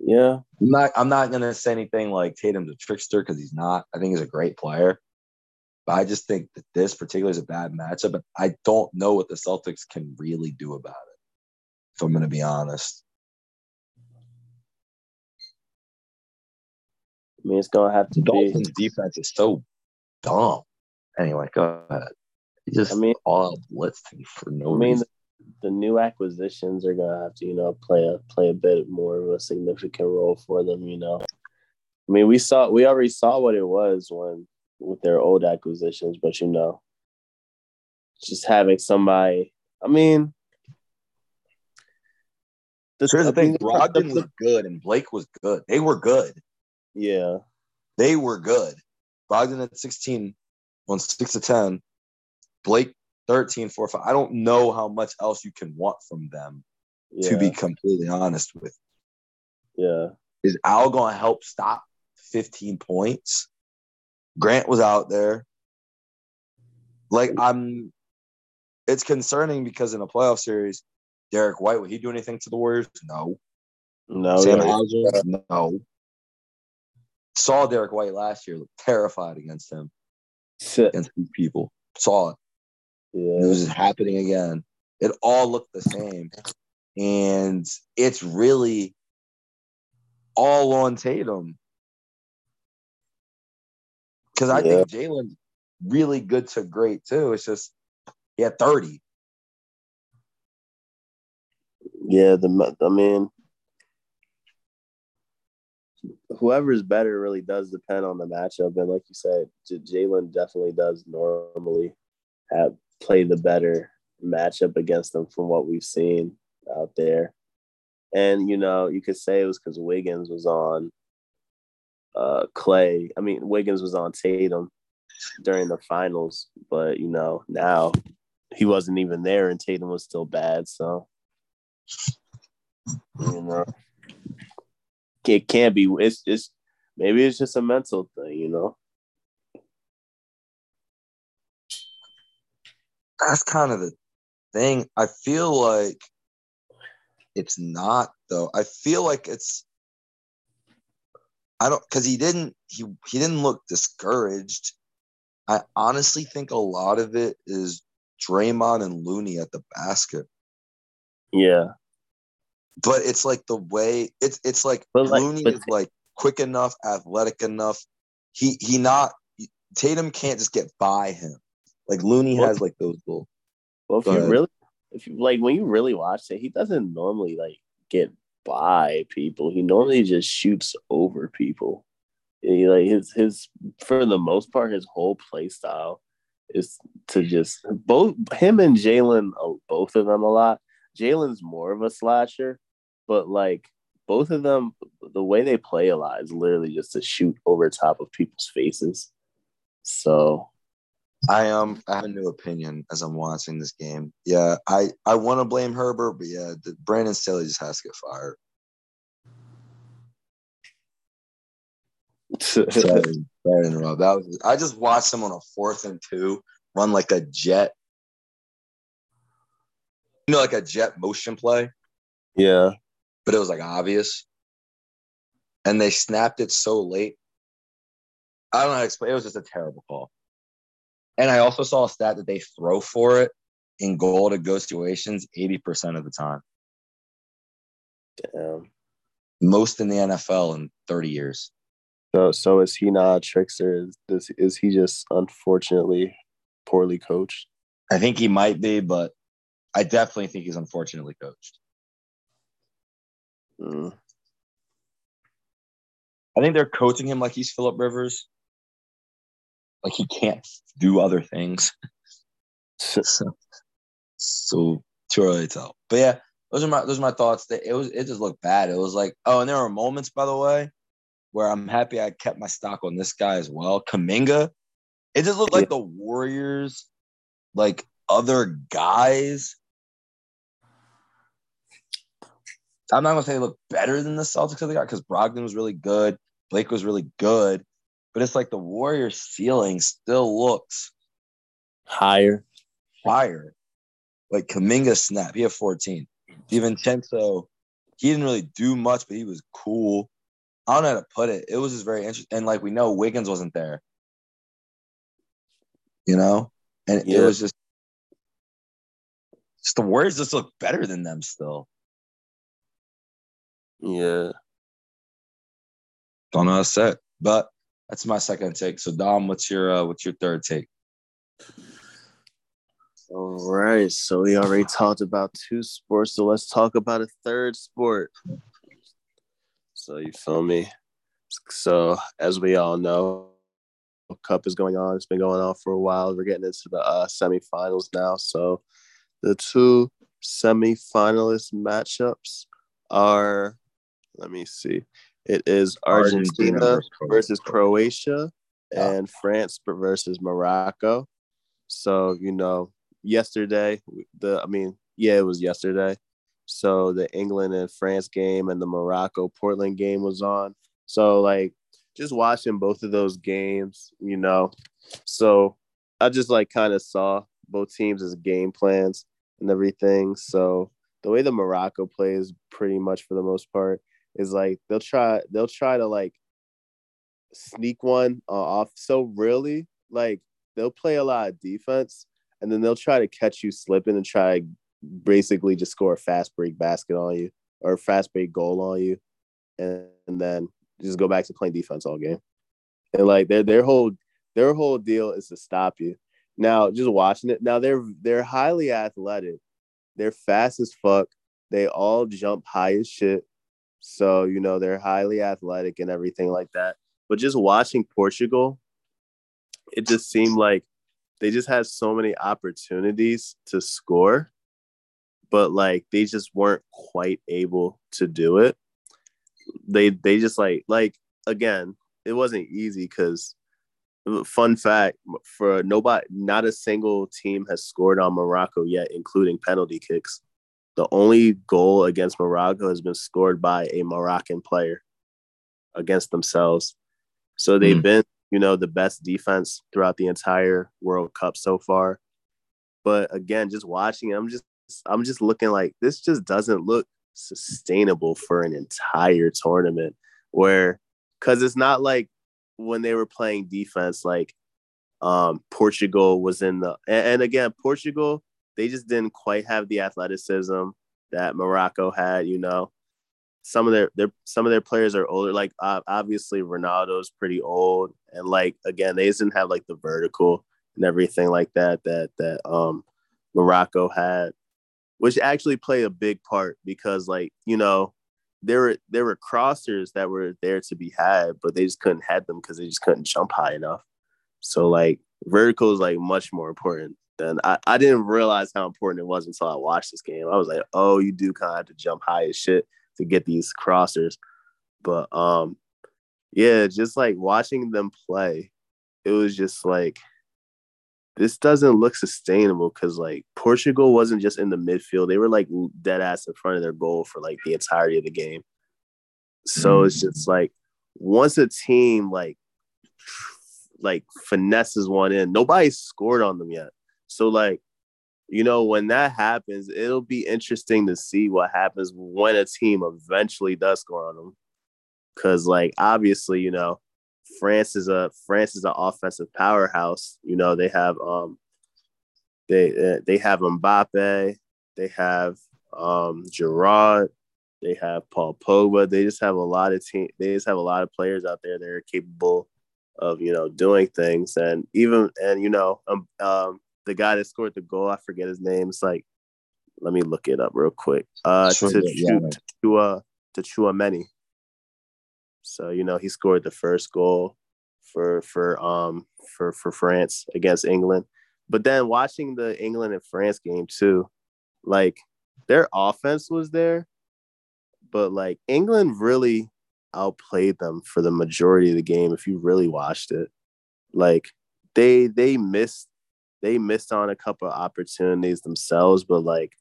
Speaker 2: Yeah.
Speaker 1: I'm not I'm not gonna say anything like Tatum's a trickster because he's not. I think he's a great player. But I just think that this particularly is a bad matchup, but I don't know what the Celtics can really do about it. If I'm going to be honest.
Speaker 2: I mean, it's gonna have to
Speaker 1: Dolphins
Speaker 2: be.
Speaker 1: defense is so dumb. Anyway, go ahead. He just
Speaker 2: I mean-
Speaker 1: all blitzed for no
Speaker 2: I mean,
Speaker 1: reason.
Speaker 2: the new acquisitions are gonna have to, you know, play a play a bit more of a significant role for them. You know, I mean, we saw we already saw what it was when with their old acquisitions, but you know, just having somebody. I mean, the,
Speaker 1: Here's the thing: Brogdon was good and Blake was good. They were good.
Speaker 2: yeah,
Speaker 1: They were good. Brogdon at 16 on six to 10. Blake 13, 4, 5. I don't know how much else you can want from them,
Speaker 2: yeah,
Speaker 1: to be completely honest with.
Speaker 2: yeah,
Speaker 1: Is Al to help stop 15 points? Grant was out there. Like, I'm, it's concerning because in a playoff series, Derrick White, would he do anything to the Warriors? No.
Speaker 2: no,
Speaker 1: Sam
Speaker 2: yeah,
Speaker 1: No. Saw Derrick White last year, terrified against him, against these people. Saw it. It was happening again. It all looked the same. And it's really all on Tatum. Because I think Jaylen's really good to great too. It's just he had 30.
Speaker 2: yeah. The I mean, whoever's better really does depend on the matchup, and like you said, Jalen definitely does normally have play the better matchup against them from what we've seen out there. And you know, you could say it was because Wiggins was on uh, Klay. I mean, Wiggins was on Tatum during the finals, but you know, now he wasn't even there, and Tatum was still bad. So you know, it can't be. It's just maybe it's just a mental thing, you know.
Speaker 1: That's kind of the thing. I feel like it's not though. I feel like it's I don't because he didn't he he didn't look discouraged. I honestly think a lot of it is Draymond and Looney at the basket.
Speaker 2: Yeah,
Speaker 1: But it's like the way it's it's like
Speaker 2: But, like,
Speaker 1: Looney
Speaker 2: but-
Speaker 1: is like quick enough, athletic enough. He he not Tatum can't just get by him. Like Looney
Speaker 2: Well-
Speaker 1: has like those little
Speaker 2: well, if you
Speaker 1: ahead.
Speaker 2: really, if you like, when you really watch it, he doesn't normally like get by people. He normally just shoots over people. He, like his his for the most part, his whole play style is to just both him and Jaylen, uh, both of them a lot. Jaylen's more of a slasher, but like both of them, the way they play a lot is literally just to shoot over top of people's faces. So
Speaker 1: I um I have a new opinion as I'm watching this game. Yeah, I I want to blame Herbert, but yeah, the, Brandon Staley just has to get fired. Sorry, sorry to interrupt. That was I just watched him on a fourth and two run like a jet. You know, like a jet motion play,
Speaker 2: yeah,
Speaker 1: but it was like obvious. And they snapped it so late. I don't know how to explain. It was just a terrible call. And I also saw a stat that they throw for it in goal to go situations 80% of the time.
Speaker 2: damn.
Speaker 1: Most in the NFL in 30 years.
Speaker 2: So, so is he not a trickster? Is does is he just unfortunately poorly coached?
Speaker 1: I think he might be, but I definitely think he's unfortunately coached.
Speaker 2: Mm.
Speaker 1: I think they're coaching him like he's Philip Rivers. Like he can't do other things. so, so too early to tell. But yeah, those are my those are my thoughts. That it was it just looked bad. It was like oh, and there were moments by the way where I'm happy I kept my stock on this guy as well. Kuminga, it just looked like the Warriors, like other guys. I'm not gonna say they look better than the Celtics they got because Brogdon was really good, Blake was really good, but it's like the Warriors' ceiling still looks
Speaker 2: Higher.
Speaker 1: higher. Like Kuminga snap, he had 14. DiVincenzo, he didn't really do much, but he was cool. I don't know how to put it. It was just very interesting. And like we know, Wiggins wasn't there. You know? And it was just, just the Warriors just look better than them still.
Speaker 2: Yeah.
Speaker 1: Don't know how to say it. But that's my second take. So Dom, what's your uh, what's your third take?
Speaker 2: All right. So we already talked about two sports. So let's talk about a third sport. So you feel me? So as we all know, Cup is going on. It's been going on for a while. We're getting into the uh, semifinals now. So the two semifinalist matchups are, let me see, it is Argentina, Argentina versus Croatia and France versus Morocco. So you know, yesterday, the I mean, yeah, it was yesterday. So the England and France game and the Morocco Portugal game was on. So like just watching both of those games, you know. So I just like kind of saw both teams as game plans and everything. So the way the Morocco plays pretty much for the most part is like they'll try they'll try to like sneak one uh, off so really like they'll play a lot of defense and then they'll try to catch you slipping and try basically just score a fast break basket on you or a fast break goal on you and, and then just go back to playing defense all game. And like their their whole their whole deal is to stop you. Now, just watching it, now they're they're highly athletic. They're fast as fuck. They all jump high as shit. So, you know, they're highly athletic and everything like that. But just watching Portugal, it just seemed like they just had so many opportunities to score, but like they just weren't quite able to do it they they just like like again, it wasn't easy because uh, fun fact for nobody not a single team has scored on Morocco yet, including penalty kicks. The only goal against Morocco has been scored by a Moroccan player against themselves. So they've mm. been, you know, the best defense throughout the entire World Cup so far. But again, just watching, I'm just I'm just looking like this just doesn't look sustainable for an entire tournament where because it's not like when they were playing defense like um portugal was in the and, and, again portugal they just didn't quite have the athleticism that morocco had you know. Some of their, their some of their players are older like uh, obviously ronaldo's pretty old and like again they didn't have like the vertical and everything like that that that um morocco had which actually played a big part because like you know there were there were crossers that were there to be had but they just couldn't head them because they just couldn't jump high enough. So like vertical is like much more important than I, I didn't realize how important it was until I watched this game. I was like, oh, you do kind of have to jump high as shit to get these crossers. But um yeah, just like watching them play, it was just like this doesn't look sustainable because like Portugal wasn't just in the midfield; they were like dead ass in front of their goal for like the entirety of the game. So mm. it's just like once a team like like finesses one in, nobody scored on them yet. So like you know when that happens, it'll be interesting to see what happens when a team eventually does score on them. Cause like obviously, you know, France is a France is an offensive powerhouse. You know, they have um they uh, they have Mbappe, they have um Giroud, they have Paul Pogba. They just have a lot of team. They just have a lot of players out there that are capable of you know doing things. And even and you know um, um the guy that scored the goal, I forget his name. It's like let me look it up real quick. Uh, sure, to, yeah. to, to uh to Tchouameni. So you know he scored the first goal for for um for for France against England. But then watching the England and France game too, like their offense was there, but like England really outplayed them for the majority of the game if you really watched it. Like they they missed they missed on a couple of opportunities themselves, but like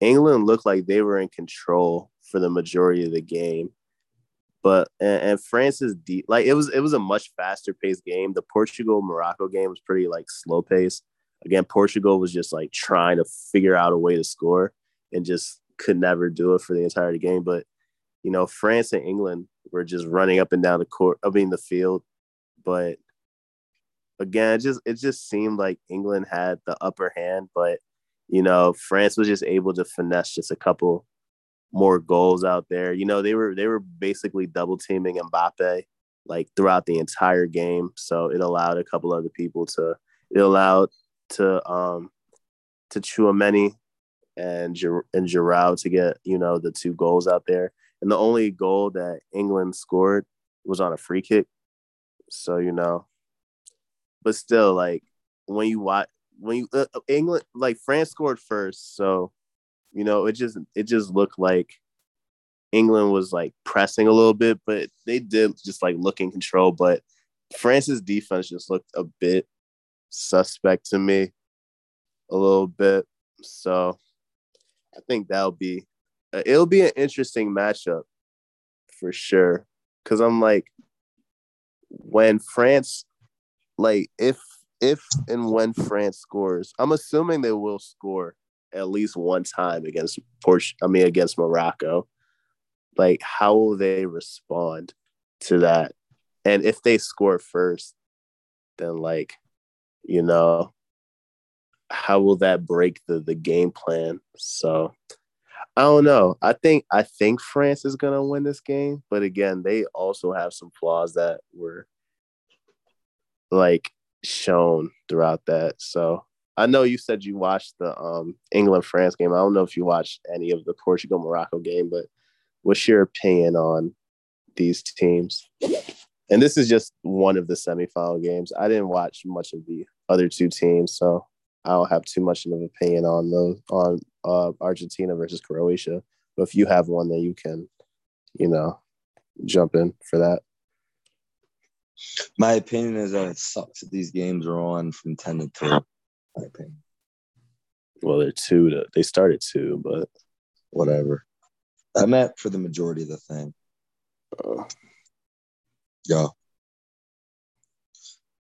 Speaker 2: England looked like they were in control for the majority of the game. But and, and France is deep. Like it was it was a much faster paced game. The Portugal Morocco game was pretty like slow pace. Again, Portugal was just like trying to figure out a way to score and just could never do it for the entire game. But you know, France and England were just running up and down the court, I mean the field. But again, it just it just seemed like England had the upper hand, but you know, France was just able to finesse just a couple more goals out there. You know, they were they were basically double teaming Mbappe like throughout the entire game. So it allowed a couple other people to it allowed to um to Tchouameni and Gir- and Giroud to get you know the two goals out there. And the only goal that England scored was on a free kick. So you know, but still, like when you watch when you uh, England like France scored first, so you know it just it just looked like England was like pressing a little bit, but they did just like look in control. But France's defense just looked a bit suspect to me, a little bit. So I think that'll be uh, it'll be an interesting matchup for sure. Cause I'm like, when France, like if if and when France scores, I'm assuming they will score at least one time against Porsche. I mean against Morocco. Like how will they respond to that? And if they score first then like you know how will that break the the game plan? So i don't know. I think i think france is to win this game but again they also have some flaws that were like shown throughout that so i know you said you watched the um england france game i don't know if you watched any of the portugal morocco game but what's your opinion on these teams? And this is just one of the semifinal games. I didn't watch much of the other two teams, so I don't have too much of an opinion on those on uh, Argentina versus Croatia. But if you have one, then you can, you know, jump in for that.
Speaker 1: My opinion is that it sucks that these games are on from ten to two. My opinion.
Speaker 2: Well, they're two to they started two, but
Speaker 1: whatever. I meant for the majority of the thing. Uh, yeah.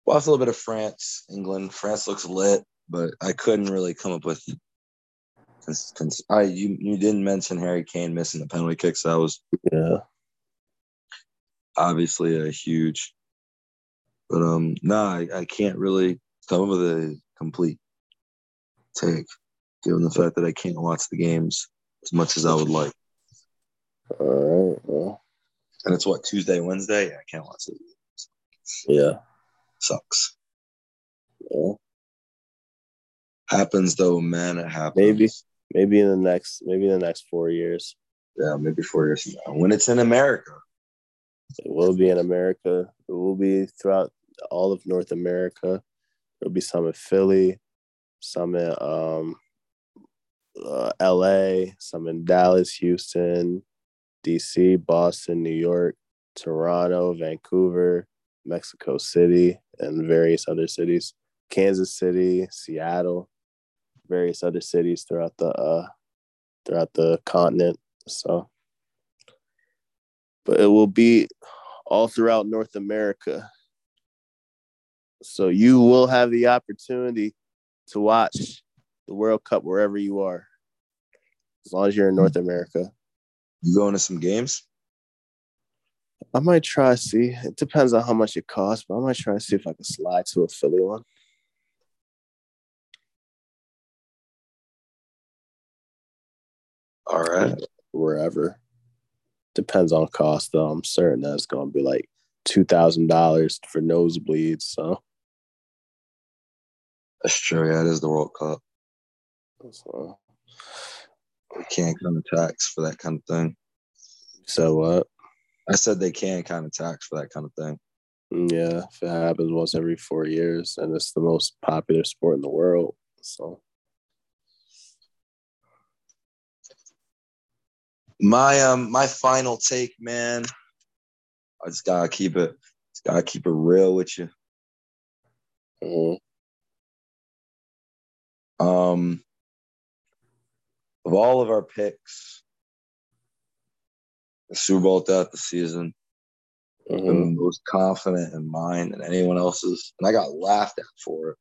Speaker 1: Watched a little bit of France, England. France looks lit, but I couldn't really come up with. Cons, cons, I you you didn't mention Harry Kane missing the penalty kicks. So that was
Speaker 2: yeah,
Speaker 1: obviously a huge. But um, nah, I, I can't really come with a complete take, given the fact that I can't watch the games as much as I would like.
Speaker 2: All right. Well.
Speaker 1: And it's what Tuesday, Wednesday. I can't watch it.
Speaker 2: Yeah.
Speaker 1: Sucks.
Speaker 2: Yeah.
Speaker 1: Happens though, man. It happens.
Speaker 2: Maybe, maybe in the next, maybe in the next four years.
Speaker 1: Yeah, maybe four years from now. When it's in America.
Speaker 2: It will be in America. It will be throughout all of North America. There'll be some in Philly, some in um, uh, LA, some in Dallas, Houston, DC, Boston, New York, Toronto, Vancouver, Mexico City, and various other cities. Kansas City, Seattle, various other cities throughout the uh, throughout the continent. So, but it will be all throughout North America. So you will have the opportunity to watch the World Cup wherever you are, as long as you're in North America.
Speaker 1: You going to some games?
Speaker 2: I might try to see. It depends on how much it costs, but I might try to see if I can slide to a Philly one.
Speaker 1: All right.
Speaker 2: Wherever. Depends on cost though. I'm certain that it's gonna be like two thousand dollars for nosebleeds. So
Speaker 1: that's true. Yeah, it is the World Cup.
Speaker 2: So
Speaker 1: they can't come to tax for that kind of thing.
Speaker 2: So what?
Speaker 1: I said they can kind of tax for that kind of thing.
Speaker 2: Mm, yeah, if it happens once every four years, and it's the most popular sport in the world, so.
Speaker 1: My um my final take, man. I just gotta keep it. Just gotta keep it real with you.
Speaker 2: Mm-hmm.
Speaker 1: Um, of all of our picks, the Super Bowl throughout the season, mm-hmm. I'm the most confident in mine than anyone else's, and I got laughed at for it.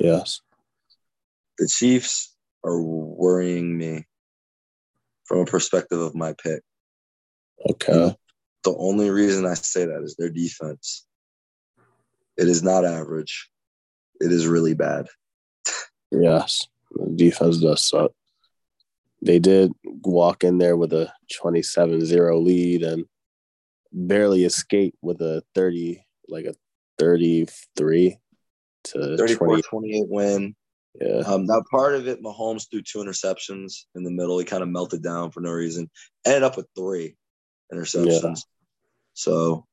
Speaker 2: Yes,
Speaker 1: the Chiefs are worrying me from a perspective of my pick.
Speaker 2: Okay.
Speaker 1: The only reason I say that is their defense. It is not average. It is really bad.
Speaker 2: yes, the defense does suck they did walk in there with a 27-0 lead and barely escape with a 30, like a 33 to
Speaker 1: 34 28 win.
Speaker 2: Yeah.
Speaker 1: Um, now part of it, Mahomes threw two interceptions in the middle. He kind of melted down for no reason. Ended up with three interceptions. So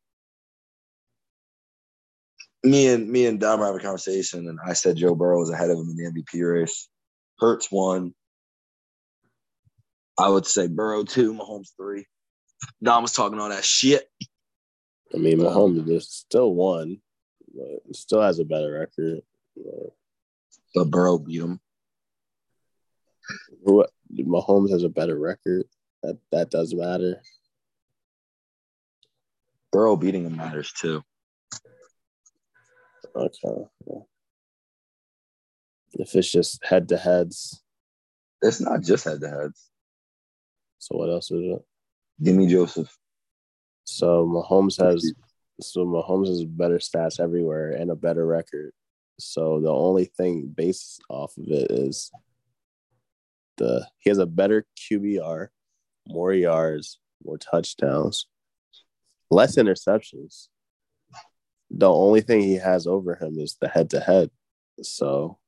Speaker 1: me and me and Dom having a conversation, and I said Joe Burrow was ahead of him in the MVP race. Hurts one. I would say Burrow two, Mahomes three. Dom was talking all that shit.
Speaker 2: I mean, Mahomes just still won, but still has a better record. Uh,
Speaker 1: But Burrow beat him.
Speaker 2: Who Mahomes has a better record. That that does matter.
Speaker 1: Burrow beating him matters too.
Speaker 2: Okay. yeah. If it's just head to heads,
Speaker 1: It's not just head to heads.
Speaker 2: so what else is it?
Speaker 1: Gimme Joseph.
Speaker 2: So Mahomes has so Mahomes has better stats everywhere and a better record. So the only thing based off of it is the he has a better QBR, more yards, more touchdowns, less interceptions. The only thing he has over him is the head to head. So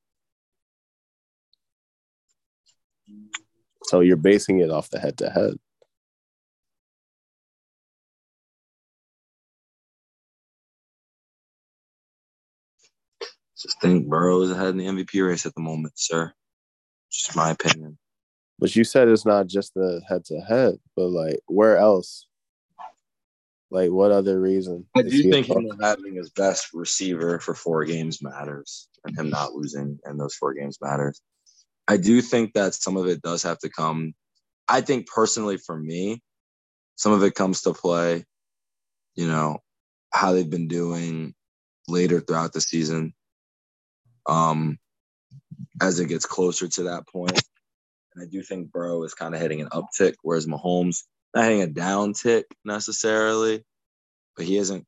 Speaker 2: so you're basing it off the head to head.
Speaker 1: Just think Burrow is ahead in the MVP race at the moment, sir. Just my opinion.
Speaker 2: But you said it's not just the head to head, but like where else? Like what other reason?
Speaker 1: I do think him having his best receiver for four games matters, and him not losing in those four games matters. I do think that some of it does have to come. I think personally, for me, some of it comes to play. You know how they've been doing later throughout the season. Um, as it gets closer to that point, and I do think Burrow is kind of hitting an uptick, whereas Mahomes not hitting a down tick necessarily, but he isn't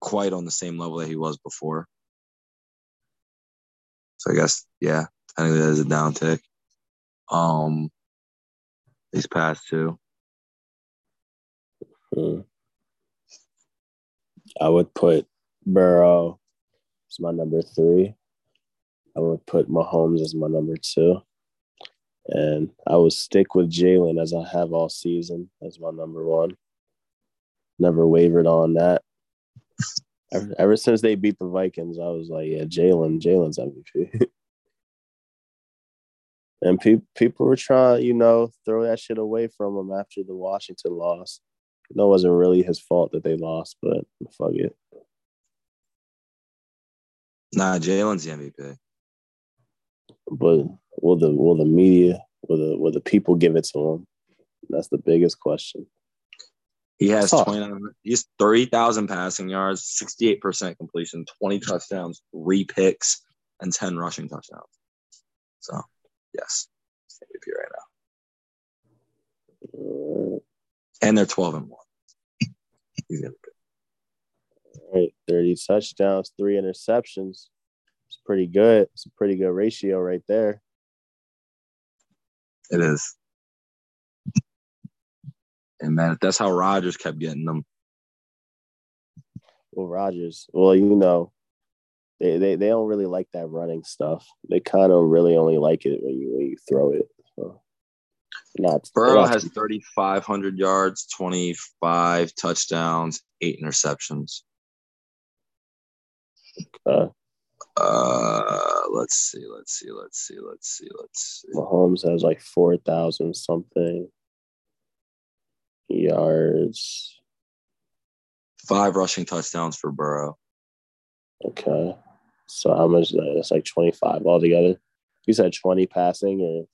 Speaker 1: quite on the same level that he was before. So I guess, yeah, technically that is a down tick. Um, these past two.
Speaker 2: Hmm. I would put Burrow as my number three. I would put Mahomes as my number two. And I would stick with Jalen as I have all season as my number one. Never wavered on that. Ever, ever since they beat the Vikings, I was like, yeah, Jalen, Jalen's MVP. and pe- people were trying, you know, throw that shit away from him after the Washington loss. No, it wasn't really his fault that they lost, but fuck it.
Speaker 1: Nah, Jalen's the MVP.
Speaker 2: But will the will the media, will the will the people give it to him? That's the biggest question.
Speaker 1: He has
Speaker 2: Tough.
Speaker 1: 29, he's 30,000 passing yards, 68% completion, 20 touchdowns, three picks, and 10 rushing touchdowns. So, yes, he's MVP right now.
Speaker 2: Uh,
Speaker 1: And they're 12 and 1. He's the MVP.
Speaker 2: All right, 30 touchdowns, three interceptions. It's pretty good. It's a pretty good ratio right there.
Speaker 1: It is. And man, that's how Rodgers kept getting them.
Speaker 2: Well, Rodgers, well, you know, they, they, they don't really like that running stuff. They kind of really only like it when you when you throw it. So, not
Speaker 1: Burrow has 3,500 yards, 25 touchdowns, eight interceptions.
Speaker 2: uh,
Speaker 1: Uh, let's see, let's see, let's see, let's see, let's see.
Speaker 2: Mahomes has like four thousand something yards.
Speaker 1: Five rushing touchdowns for Burrow.
Speaker 2: Okay, so how much? is that? That's like twenty five altogether. You said twenty passing, or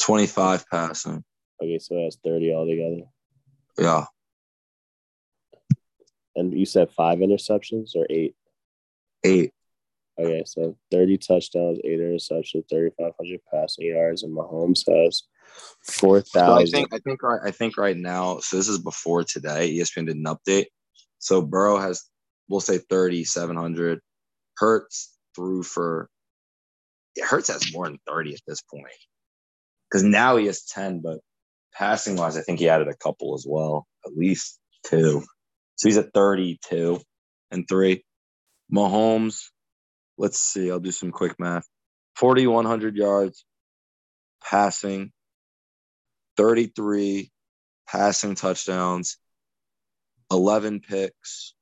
Speaker 1: 25 passing.
Speaker 2: okay, so that's thirty altogether.
Speaker 1: Yeah.
Speaker 2: And you said five interceptions or eight?
Speaker 1: Eight.
Speaker 2: Okay, so 30 touchdowns, eight interceptions, 3,500 passing yards, and Mahomes has
Speaker 1: So I
Speaker 2: 4,000.
Speaker 1: think I think right I think right now, so this is before today. ESPN did an update. So Burrow has we'll say 3,700. Hurts threw for yeah, Hurts has more than 30 at this point. Because now he has 10, but passing wise, I think he added a couple as well, at least two. So he's at 32 and three. Mahomes, let's see. I'll do some quick math. 4,100 yards passing, 33 passing touchdowns, 11 picks.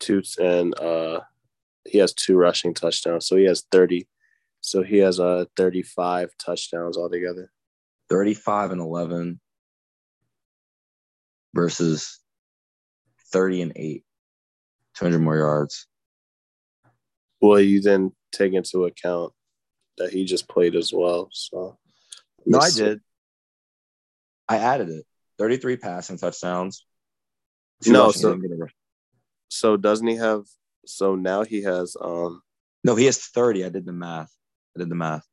Speaker 2: Two and uh, he has two rushing touchdowns, so he has 30. So he has uh 35 touchdowns altogether.
Speaker 1: 35 and 11 versus 30 and 8. 200 more yards.
Speaker 2: Well, you then take into account that he just played as well. So
Speaker 1: no, I did. I added it. 33 passing touchdowns.
Speaker 2: No, so, so doesn't he have so now he has um
Speaker 1: No, he has 30. I did the math. I did the math.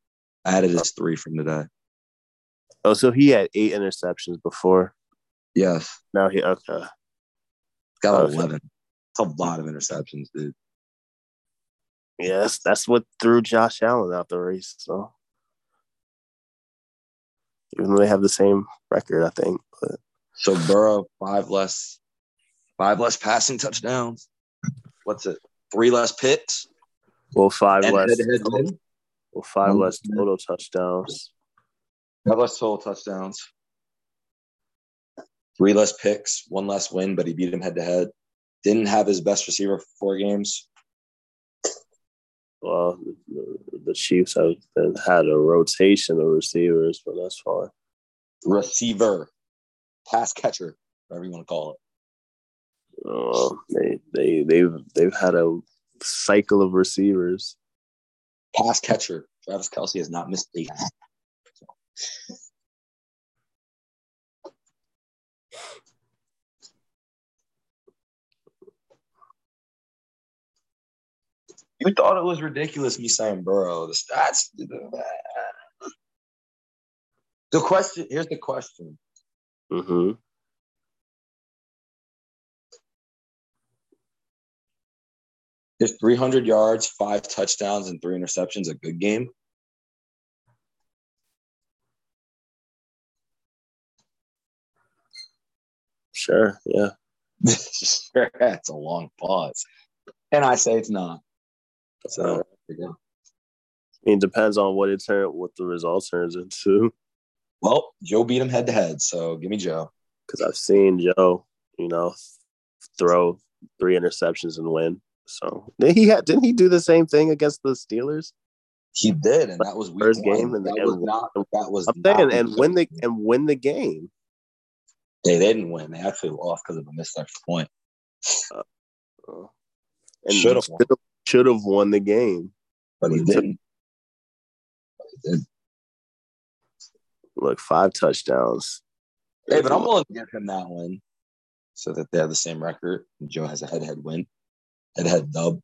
Speaker 1: I added his three from today.
Speaker 2: Oh, so he had eight interceptions before.
Speaker 1: Yes.
Speaker 2: Now he okay.
Speaker 1: Got. 11. It's a lot of interceptions, dude.
Speaker 2: Yes, that's what threw Josh Allen out the race. So even though they have the same record, I think. But
Speaker 1: so Burrow five less, five less passing touchdowns. What's it? Three less picks.
Speaker 2: Well, five and less. Total, well, five one less total touchdowns.
Speaker 1: Five less total touchdowns. Three less picks, one less win, but he beat him head to head. Didn't have his best receiver for four games.
Speaker 2: Well, the, Chiefs have been, had a rotation of receivers, but that's fine.
Speaker 1: Receiver, pass catcher, whatever you want to call it.
Speaker 2: Uh, they they they've they've had a cycle of receivers.
Speaker 1: Pass catcher. Travis Kelce has not missed a. You thought it was ridiculous me saying Burrow. The stats. The question here's the question.
Speaker 2: Mm-hmm.
Speaker 1: Is 300 yards, five touchdowns, and three interceptions a good game?
Speaker 2: Sure, yeah.
Speaker 1: sure, that's a long pause. And I say it's not. So I
Speaker 2: mean, it depends on what it turn what the result turns into.
Speaker 1: Well, Joe beat him head to head, so give me Joe.
Speaker 2: Because I've seen Joe, you know, throw three interceptions and win. So did he had didn't he do the same thing against the Steelers?
Speaker 1: He did, and that was
Speaker 2: first game, and
Speaker 1: that was not that was.
Speaker 2: I'm saying, and win the and win the game.
Speaker 1: They didn't win. They actually lost because of a missed extra point. Uh,
Speaker 2: uh, and should have should have won the game,
Speaker 1: but he didn't.
Speaker 2: He did. Look, five touchdowns.
Speaker 1: Hey, but I'm willing to give him that win, so that they have the same record. Joe has a head-to-head win, head-to-head dub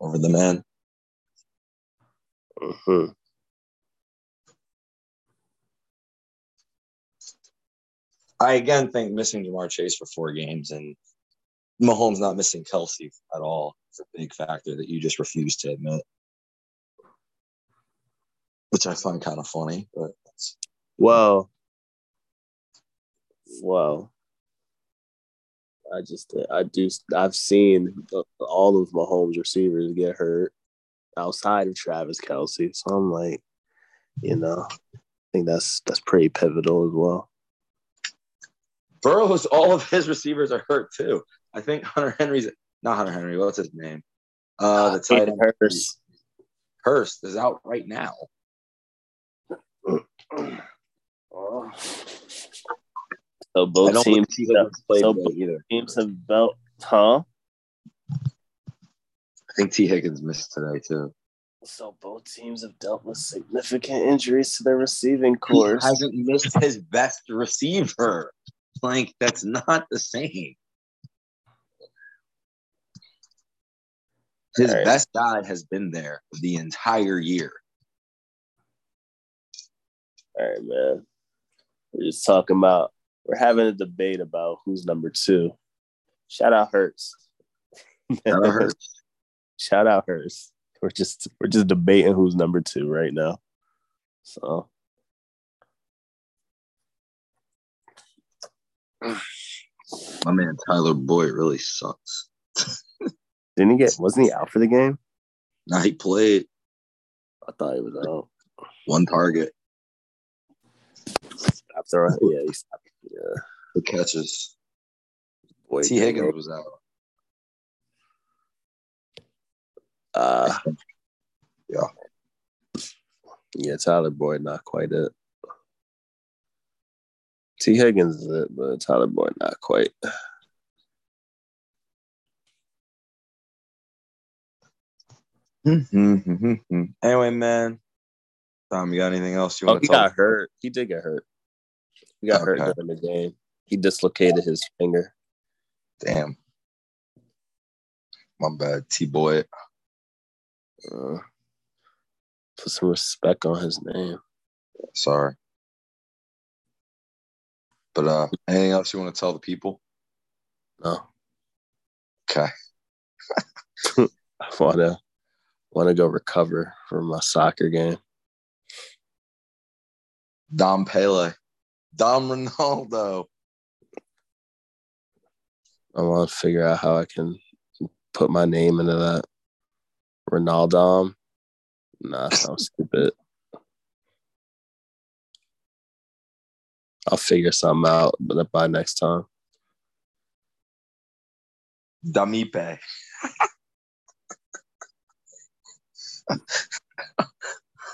Speaker 1: over the man.
Speaker 2: Mm-hmm.
Speaker 1: I again think missing Ja'Marr Chase for four games and Mahomes not missing Kelce at all is a big factor that you just refuse to admit, which I find kind of funny. But
Speaker 2: well, well, I just I do I've seen uh, all of Mahomes receivers get hurt outside of Travis Kelce, so I'm like, you know, I think that's that's pretty pivotal as well.
Speaker 1: Burrow's all of his receivers are hurt too. I think Hunter Henry's not Hunter Henry. What's his name? Uh, the tight end Hurst. Hurst is out right now.
Speaker 2: So both teams have played so either. Teams have belt, huh?
Speaker 1: I think Tee Higgins missed today too.
Speaker 2: So both teams have dealt with significant injuries to their receiving corps.
Speaker 1: He hasn't missed his best receiver. Like that's not the same. His right. best guy has been there the entire year.
Speaker 2: All right, man. We're just talking about we're having a debate about who's number two. Shout out Hurts. Shout out Hurts. Shout out Hurts. We're just we're just debating who's number two right now. So
Speaker 1: My man Tyler Boyd really sucks.
Speaker 2: Didn't he get? Wasn't he out for the game?
Speaker 1: No, he played
Speaker 2: I thought he was out.
Speaker 1: one target,
Speaker 2: After yeah, he stopped. Yeah,
Speaker 1: the catches.
Speaker 2: boy.
Speaker 1: Tee Higgins was out.
Speaker 2: Uh,
Speaker 1: Yeah.
Speaker 2: Yeah, Tyler Boyd, not quite it. T. Higgins is it, but Tyler Boyd, not quite.
Speaker 1: anyway, man. Tom, you got anything else you
Speaker 2: Oh,
Speaker 1: want
Speaker 2: he
Speaker 1: to He
Speaker 2: got hurt. He did get hurt. He got hurt
Speaker 1: Okay.
Speaker 2: during the game. He dislocated his finger.
Speaker 1: Damn. My bad, T Boy.
Speaker 2: Uh, put some respect on his name.
Speaker 1: Sorry. But uh anything else you want to tell the people?
Speaker 2: No,
Speaker 1: Okay.
Speaker 2: I wanna wanna go recover from my soccer game.
Speaker 1: Dom Pele. Dom Ronaldo.
Speaker 2: I want to figure out how I can put my name into that. Ronaldo. Nah, sounds stupid. I'll figure something out but by next time.
Speaker 1: Damipe.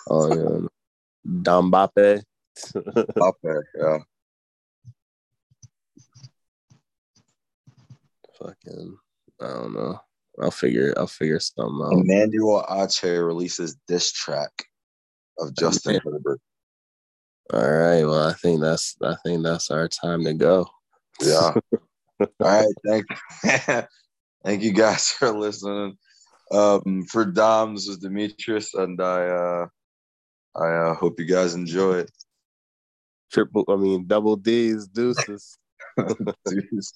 Speaker 2: Oh yeah. Dambape.
Speaker 1: There, yeah.
Speaker 2: Fucking I don't know. I'll figure I'll figure something out.
Speaker 1: Emmanuel Ache releases this track of Justin Herbert.
Speaker 2: All right. Well, I think that's I think that's our time to go.
Speaker 1: Yeah. All right. Thank thank you guys for listening. Um, for Dom, this is Demetrius, and I uh, I uh, hope you guys enjoy it.
Speaker 2: Triple I mean double D's deuces.
Speaker 1: Deuces.